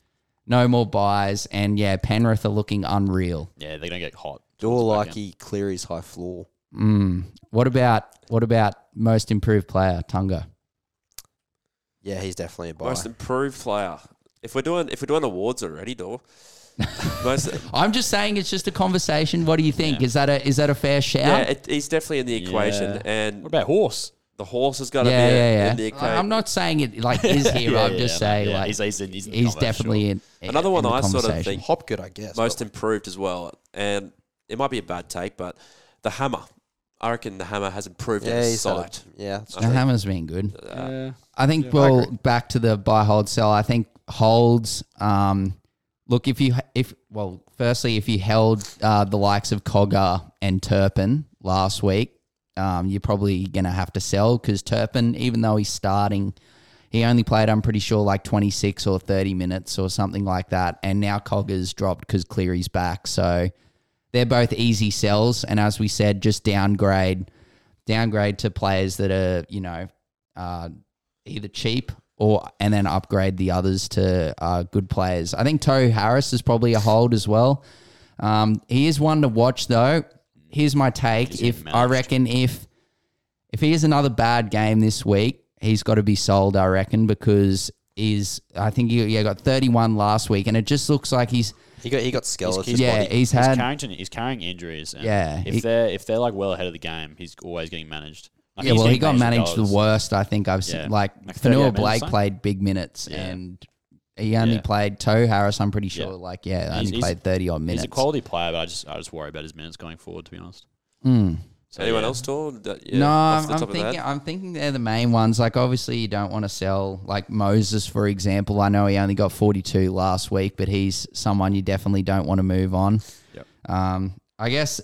no more buys, and yeah, Penrith are looking unreal. yeah, they're gonna get hot. Door towards the back like end. he Cleary's high floor. Mm. What about what about most improved player Tungo? Yeah, he's definitely a buy. Most improved player. If we're doing if we're doing awards already, Dor. Most, I'm just saying it's just a conversation. What do you think? Yeah. Is that a is that a fair shout? yeah, it, he's definitely in the equation. Yeah. And What about horse? The horse has got to yeah, be yeah, yeah, a yeah. nickname. I'm not saying it like is here. Yeah, I'm just no, saying yeah, like he's, he's, in, he's, in he's conversation, definitely in. Another in one the I sort of conversation. think Hopgood, I guess. most but improved as well, and it might be a bad take, but the hammer. I reckon the hammer has improved yeah, in he's had a- sight. yeah, The think- hammer's been good. Uh, I think Yeah, I well agree. back to the buy hold sell. I think holds. Um, look if you if well, firstly if you held uh, the likes of Cogger and Turpin last week, um, you're probably gonna have to sell because Turpin, even though he's starting, he only played I'm pretty sure like 26 or 30 minutes or something like that, and now Cogger's dropped because Cleary's back. So they're both easy sells, and as we said, just downgrade downgrade to players that are you know uh, either cheap or and then upgrade the others to uh, good players. I think Tohu Harris is probably a hold as well. Um, he is one to watch though. Here's my take: He's if I reckon if if he has another bad game this week, he's got to be sold. I reckon because he's I think he yeah got 31 last week, and it just looks like he's he got he got skeletons. yeah body. he's He's had carrying, he's carrying injuries. And Yeah, If he- they're if they're like well ahead of the game, he's always getting managed. Like, yeah well he got managed the worst I think I've seen. Like, Like 38 Fonua-Blake played big minutes Yeah. and. He only Yeah. played Tohu Harris. I'm pretty sure. Yeah. Like, yeah, He's- only he's- played thirty odd minutes. He's a quality player, but I just I just worry about his minutes going forward. To be honest. Mm. So, Anyone yeah. else, Tor? That- yeah, no, off I'm, the I'm top of the thinking. head? I'm thinking they're the main ones. Like, obviously, you don't want to sell like Moses, for example. I know he only got 42 last week, but he's someone you definitely don't want to move on. Yep. Um, I guess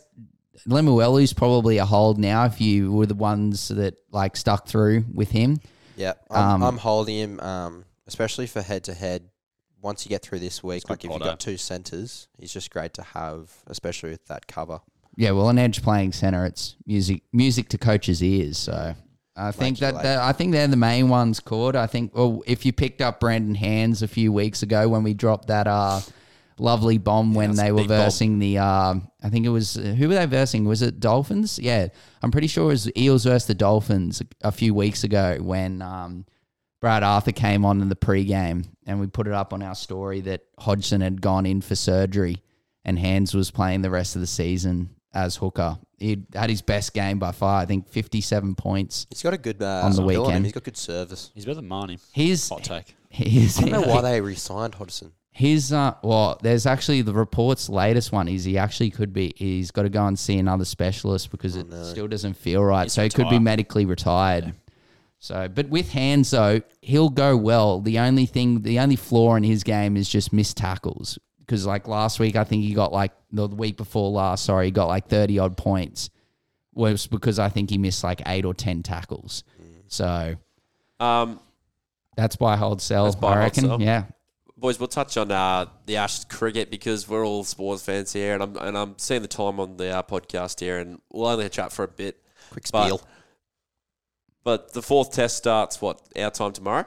Lemuelu's probably a hold now. If you were the ones that like stuck through with him, Yeah, I'm, Um, I'm holding him, um, especially for head to head. Once you get through this week, like if you've got two centers, he's just great to have, especially with that cover. yeah. Well, an edge playing center, it's music music to coaches' ears. So. I think that, that I think they're the main ones. Cord. I think. Well, if you picked up Brendan Hands a few weeks ago when we dropped that uh, lovely bomb when they were big bomb. versing the. Uh, I think it was who were they versing? Was it Dolphins? Yeah, I'm pretty sure it was Eels versus the Dolphins a, a few weeks ago when um, Brad Arthur came on in the pregame and we put it up on our story that Hodgson had gone in for surgery and Hands was playing the rest of the season as hooker. He had his best game by far. I think 57 points. He's got a good uh, On the weekend. He's got good service. He's better than Marnie. His Hot take. his I don't know why they re-signed Hodgson. his uh well, there's actually the report's latest one is he actually could be he's got to go and see another specialist because it no. still doesn't feel right. He's so he could be medically retired. So, but with hands though, he'll go well. The only thing, the only flaw in his game is just missed tackles. Because like last week, I think he got like the week before last. Sorry, he got like thirty odd points. Was because I think he missed like eight or ten tackles. So Um, that's by hold sell. That's buy, I hold, reckon. sell. Yeah. boys, we'll touch on uh, the Ashes cricket because we're all sports fans here, and I'm and I'm seeing the time on the uh, podcast here, and we'll only chat for a bit. Quick spiel. But the fourth test starts what our time tomorrow.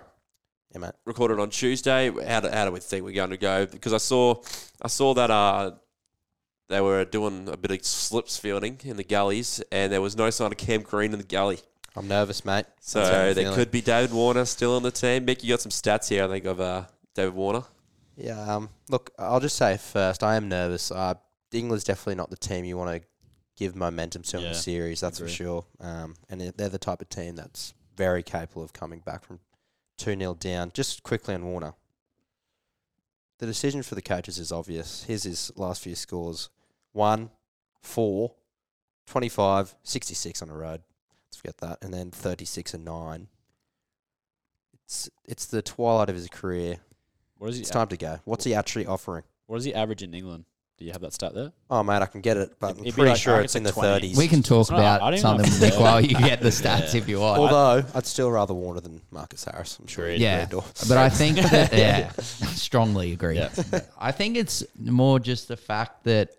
Yeah, mate. Recorded on Tuesday. How do, how do we think we're going to go? Because I saw I saw that uh they were doing a bit of slips fielding in the gullies, and there was no sign of Cam Green in the gully. I'm nervous, mate. So That's how I'm there feeling. could be David Warner still on the team. Mick, you got some stats here, I think, of uh, David Warner. Yeah. Um. Look, I'll just say first, I am nervous. Uh, England's definitely not the team you want to give momentum to in Yeah, the series. That's agree. for sure. Um. And they're- they're the type of team that's very capable of coming back from two 0 down. Just quickly on Warner. The decision for the coaches is obvious. Here's his last few scores: one, four, 25, 66 on the road. Let's forget that, and then thirty-six and nine. It's it's the twilight of his career. What is he? It's time to go. What's he actually offering? What is he average in England? Do you have that stat there? Oh, mate, I can get it, but It'd I'm be pretty like- I sure reckon it's it's in the like 20. 30s. We can talk It's not- I about don't even know something, if Nick, it's while there. you get the stats Yeah. if you want. Although I'd still rather Warner than Marcus Harris. I'm sure. Agreed. you'd yeah, agree, but I think that yeah, strongly agree. Yeah. I think it's more just the fact that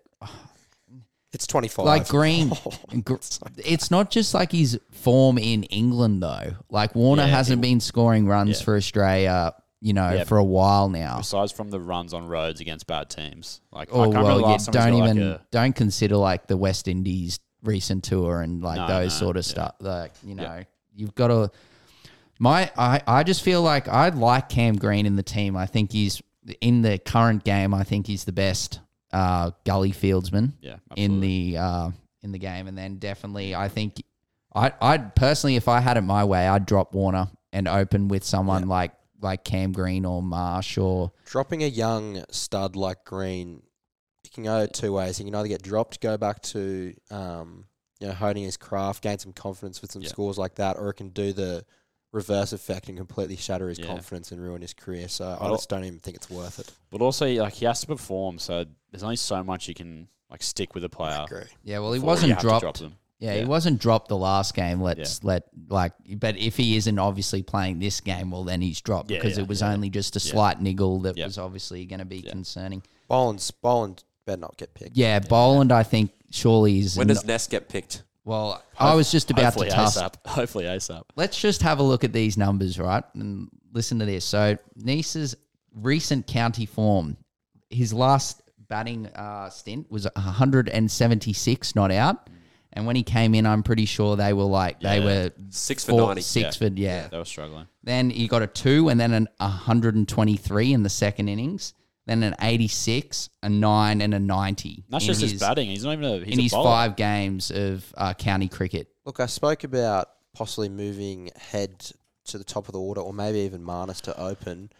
it's 25. like Green, oh, gr- it's not just like his form in England though. Like Warner Yeah, hasn't been scoring runs Yeah. for Australia, you know, Yeah. for a while now. Besides from the runs on roads against bad teams, like I Oh can't remember well, the you last time don't got, even like a, don't consider like the West Indies recent tour and like No, those no, sort of yeah. stuff. Like you know, Yeah. you've got to. My I I just feel like I like Cam Green in the team. I think he's in the current game. I think he's the best uh, gully fieldsman yeah in absolutely. the uh, in the game, and then definitely I think I I'd personally, if I had it my way, I'd drop Warner and open with someone like like Cam Green or Marsh or Dropping a young stud like Green, you can go two ways. You can either get dropped, go back to um, you know honing his craft, gain some confidence with some Yeah. scores like that, or it can do the reverse effect and completely shatter his Yeah. confidence and ruin his career. So I just don't even think it's worth it. But also, like he has to perform, so there's only so much you can like stick with a player. I agree. yeah. Well, he wasn't have to dropped. Drop. Yeah, he wasn't dropped the last game. Let's let like, but if he isn't obviously playing this game, well, then he's dropped Yeah, because yeah, it was yeah. only just a Yeah. slight niggle that Yeah. was obviously going to be Yeah. concerning. Boland's Boland better not get picked. Yeah, Boland, I think surely is. When does not- Ness get picked? well, I was just about Hopefully to toss. ASAP. Hopefully ASAP. Let's just have a look at these numbers, right? And listen to this. So Neser's recent county form, his last batting uh, stint was 176 not out. And when he came in, I'm pretty sure they were like they Yeah. were Six for four, 90. six for yeah. They were struggling. Then he got a two, and then an 123 in the second innings. Then an 86, a nine, and a 90. That's in just his, his, batting. He's not even a. He's in a his bowler. five games of uh, county cricket. Look, I spoke about possibly moving head to the top of the order, or maybe even Marnus to open.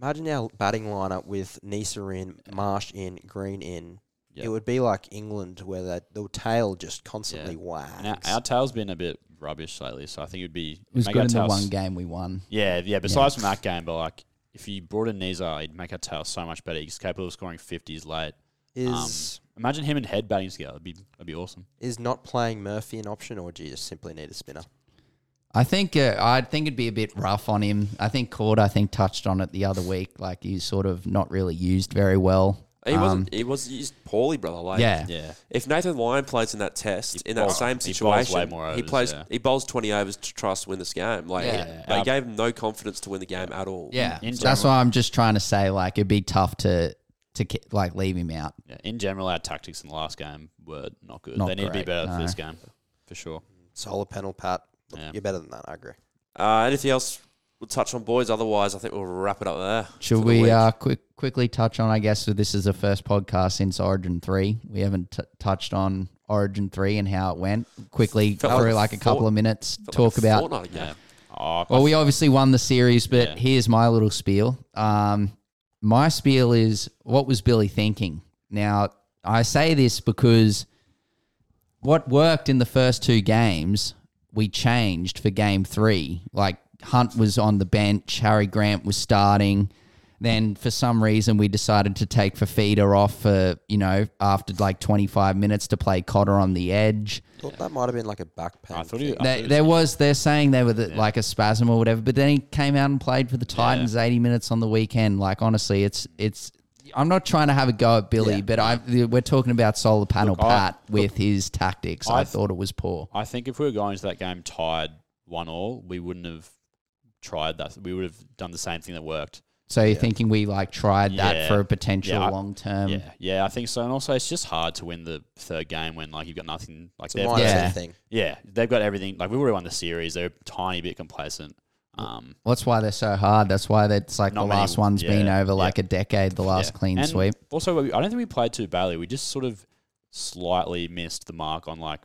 Imagine our batting lineup with Neser in, Marsh in, Green in. Yeah. It would be like England, where the, the tail just constantly wags. And our, our tail's been a bit rubbish lately, so I think it'd be It was good our in the one game we won. Yeah, yeah. Besides from that game, but like if you brought in Neser, he'd make our tail so much better. He's capable of scoring fifties late. is Imagine him and Head batting together. It'd be that'd be awesome. is not playing Murphy an option, or do you just simply need a spinner? I think uh, I think it'd be a bit rough on him. I think Cord I think touched on it the other week. Like he's sort of not really used very well. He Um, wasn't. He was used poorly, brother. Like, yeah. Yeah, If Nathan Lyon plays in that test, He in that bowls- same he bowls situation, way more he plays. yeah. He bowls twenty overs to try to win this game. Like, Yeah. he, Yeah. they gave him no confidence to win the game at all. Yeah, In so that's why I'm just trying to say like it'd be tough to to ki- like leave him out. yeah. In general, our tactics in the last game were not good. Not they need to be great, better for this game, for sure. Solar panel, Pat. Look, Yeah. You're better than that. I agree. Uh, anything else we'll touch on, boys? Otherwise, I think we'll wrap it up there. Should for the we uh, quick quickly touch on? I guess so this is the first podcast since Origin three. We haven't t- touched on Origin three and how it went. Quickly Felt for like like, a a couple of minutes, talk like about. Yeah. Oh, Well, we obviously won the series, but Yeah. here's my little spiel. Um, my spiel is what was Billy thinking? Now, I say this because what worked in the first two games, we changed for game three. Like Hunt was on the bench, Harry Grant was starting. Then for some reason we decided to take Fifita off for, you know, after like 25 minutes to play Cotter on the edge. Thought that might have been like a back pain. I thought he- I There, thought it there was- was, they're saying they were the, like a spasm or whatever, but then he came out and played for the Titans 80 minutes on the weekend. Like, honestly, it's, it's, I'm not trying to have a go at Billy, Yeah. but I, we're talking about solar panel Look, I- Pat with his tactics. I, I- thought it was poor. I think if we were going to that game tied one all, we wouldn't have tried that. We would have done the same thing that worked. So you're thinking we like tried that Yeah. for a potential Yeah, I- long term? yeah, yeah, I think so. And also, it's just hard to win the third game when like you've got nothing. Like It's they've minus Yeah. anything. yeah, they've got everything. Like we would have won the series. They're a tiny bit complacent. Um, Well, that's why they're so hard. That's why it's like Not the many- last one's been yeah, over yeah. like a decade, the last yeah. clean And sweep. Also, I don't think we played too badly. We just sort of slightly missed the mark on like,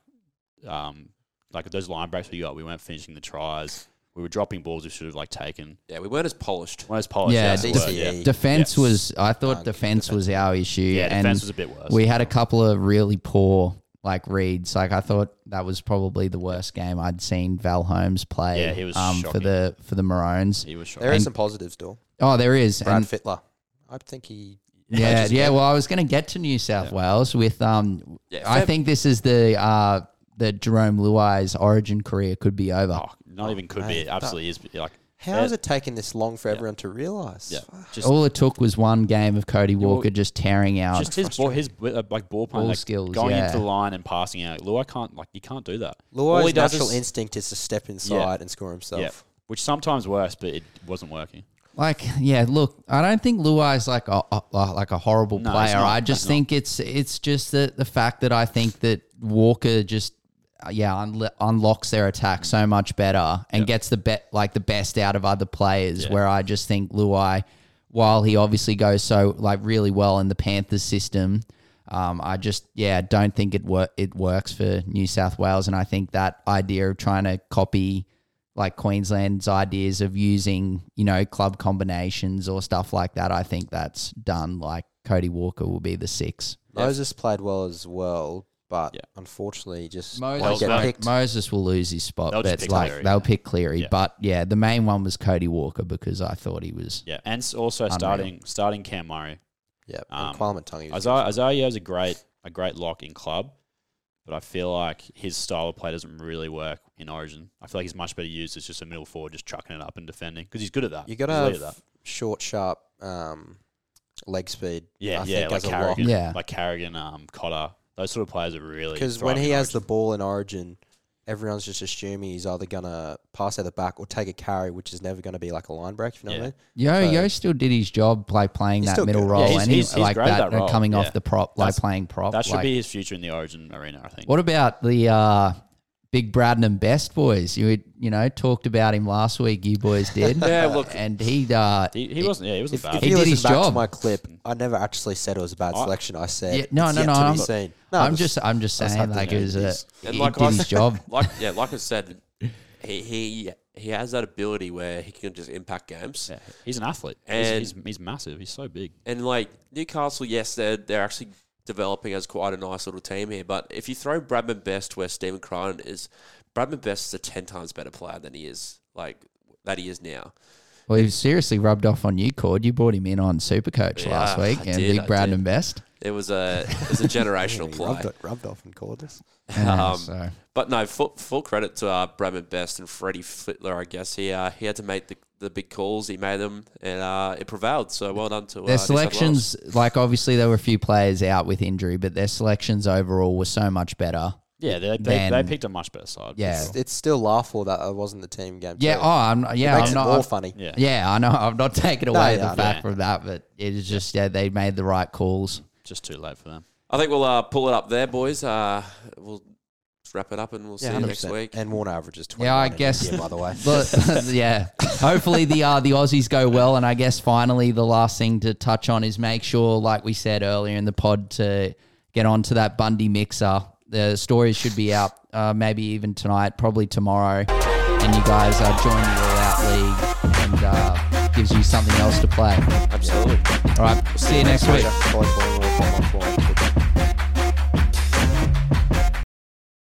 um, like those line breaks we got. We weren't finishing the tries. We were dropping balls we should have like taken. Yeah, we weren't as polished. One of those polished. Yeah, that's the yeah. Defense Yes. was, I thought Um, defense defense. was our issue. Yeah, and defense was a bit worse. We had a couple of really poor like reads. Like I thought that was probably the worst game I'd seen Val Holmes play. Yeah, he was um, for the for the Maroons. he was shocking. There is And- some positives, though. Oh, there is. Brad And- Fittler. I think he. yeah, yeah. Well, I was going to get to New South Wales with um. Yeah, I think this is the uh the Jarome Luai's Origin career could be over. Oh, not even could mate, be. It absolutely is. Like How has it taken this long for everyone to realise? yeah, just All it took was one game of Cody well, Walker just tearing out. just his ball, his uh, like ball playing, Ball like skills, going yeah. into the line and passing out. Luai can't like you can't do that. All Luai's does natural is- instinct is to step inside and score himself. Yeah, which sometimes works, but it wasn't working. Like, yeah, look, I don't think Luai's like a, a like a horrible No, he's player. not. I just He's think it's it's just the the fact that I think that Walker just yeah unlo- unlocks their attack so much better and Yep. gets the bet like the best out of other players. Yeah. Where I just think Luai, while he obviously goes so like really well in the Panthers system. Um, I just yeah don't think it wor- it works for New South Wales, and I think that idea of trying to copy like Queensland's ideas of using you know club combinations or stuff like that, I think that's done. Like Cody Walker will be the six. Moses played well as well, but Yeah. unfortunately, just Moses, won't get Mo- picked. Moses will lose his spot, They'll just but pick like Cleary, they'll pick Cleary. Yeah. But yeah, the main one was Cody Walker because I thought he was. Yeah, and s- also Unreal. starting starting Cam Murray. yeah, Um, and Kwame Tungi was Isaah Isaah is a great a great lock in club, but I feel like his style of play doesn't really work in Origin. I feel like he's much better used as just a middle forward, just chucking it up and defending because he's good at that. You got to He's elite have at that. short, sharp um, leg speed. Yeah, I yeah, think like as a lock. Carrigan, Yeah. like Carrigan, um, Cotter. Those sort of players are really Because when he has the ball in Origin, everyone's just assuming he's either gonna pass out the back or take a carry, which is never gonna be like a line break. If you know what I Yeah. So- Yeo, Yeo still did his job, like playing He's that still middle good. role, Yeah, he's- and he- he's- he's like great at that, that role, coming yeah. off the prop, like That's- playing prop. that should like- be his future in the Origin arena. I think. What about the uh, big Bradman Best boys? You you know talked about him last week. You boys did. Yeah, look- and he uh, He, he wasn't. Yeah, he wasn't If, bad. if He did his back to job. my clip, I never actually said it was a bad I- selection. I said Yeah, no, it's no, yet no, to I'm- seen. No, I'm was- just I'm just saying like it was a he like did I his job. like yeah, like I said, he he he has that ability where he can just impact games. yeah, he's an athlete. And- he's, he's, he's massive. He's so big. And like Newcastle, yes, they're they're actually developing as quite a nice little team here. But if you throw Bradman Best where Stephen Crichton is, Bradman Best is a ten times better player than he is like that he is now. Well, he seriously rubbed off on you, Cord. You brought him in on Supercoach Yeah, last week, I and did, big. Best. It was a it was a generational He play. rubbed, it, rubbed off and called us. Yeah, Um, so But no, full, full credit to uh, Bradman Best and Freddie Fittler. I guess he uh, he had to make the, the big calls. He made them, and uh, it prevailed. So well done to uh, their New selections, like obviously there were a few players out with injury, but their selections overall were so much better. Yeah, they, they, Then- they picked a much better side. Yeah. It's, it's still laughable that it wasn't the team game. Yeah. too. Oh, I'm it yeah. makes I'm it more I'm- funny. Yeah. Yeah, I know. I'm not taking away yeah, the fact yeah. from that, but it is just yeah, they made the right calls. Just too late for them. I think we'll uh, pull it up there, boys. Uh, we'll wrap it up, and we'll see you next 100%. week. And Warner averages twenty. Yeah, I in that guess- year, by the way. But yeah, hopefully the uh, the Aussies go well, and I guess finally the last thing to touch on is make sure, like we said earlier in the pod, to get onto that Bundy mixer. The stories should be out, uh, maybe even tonight, probably tomorrow, and you guys uh, join the All Out League, and uh, gives you something else to play. Absolutely. All right, see you next week. Bye, boys. бом-бом.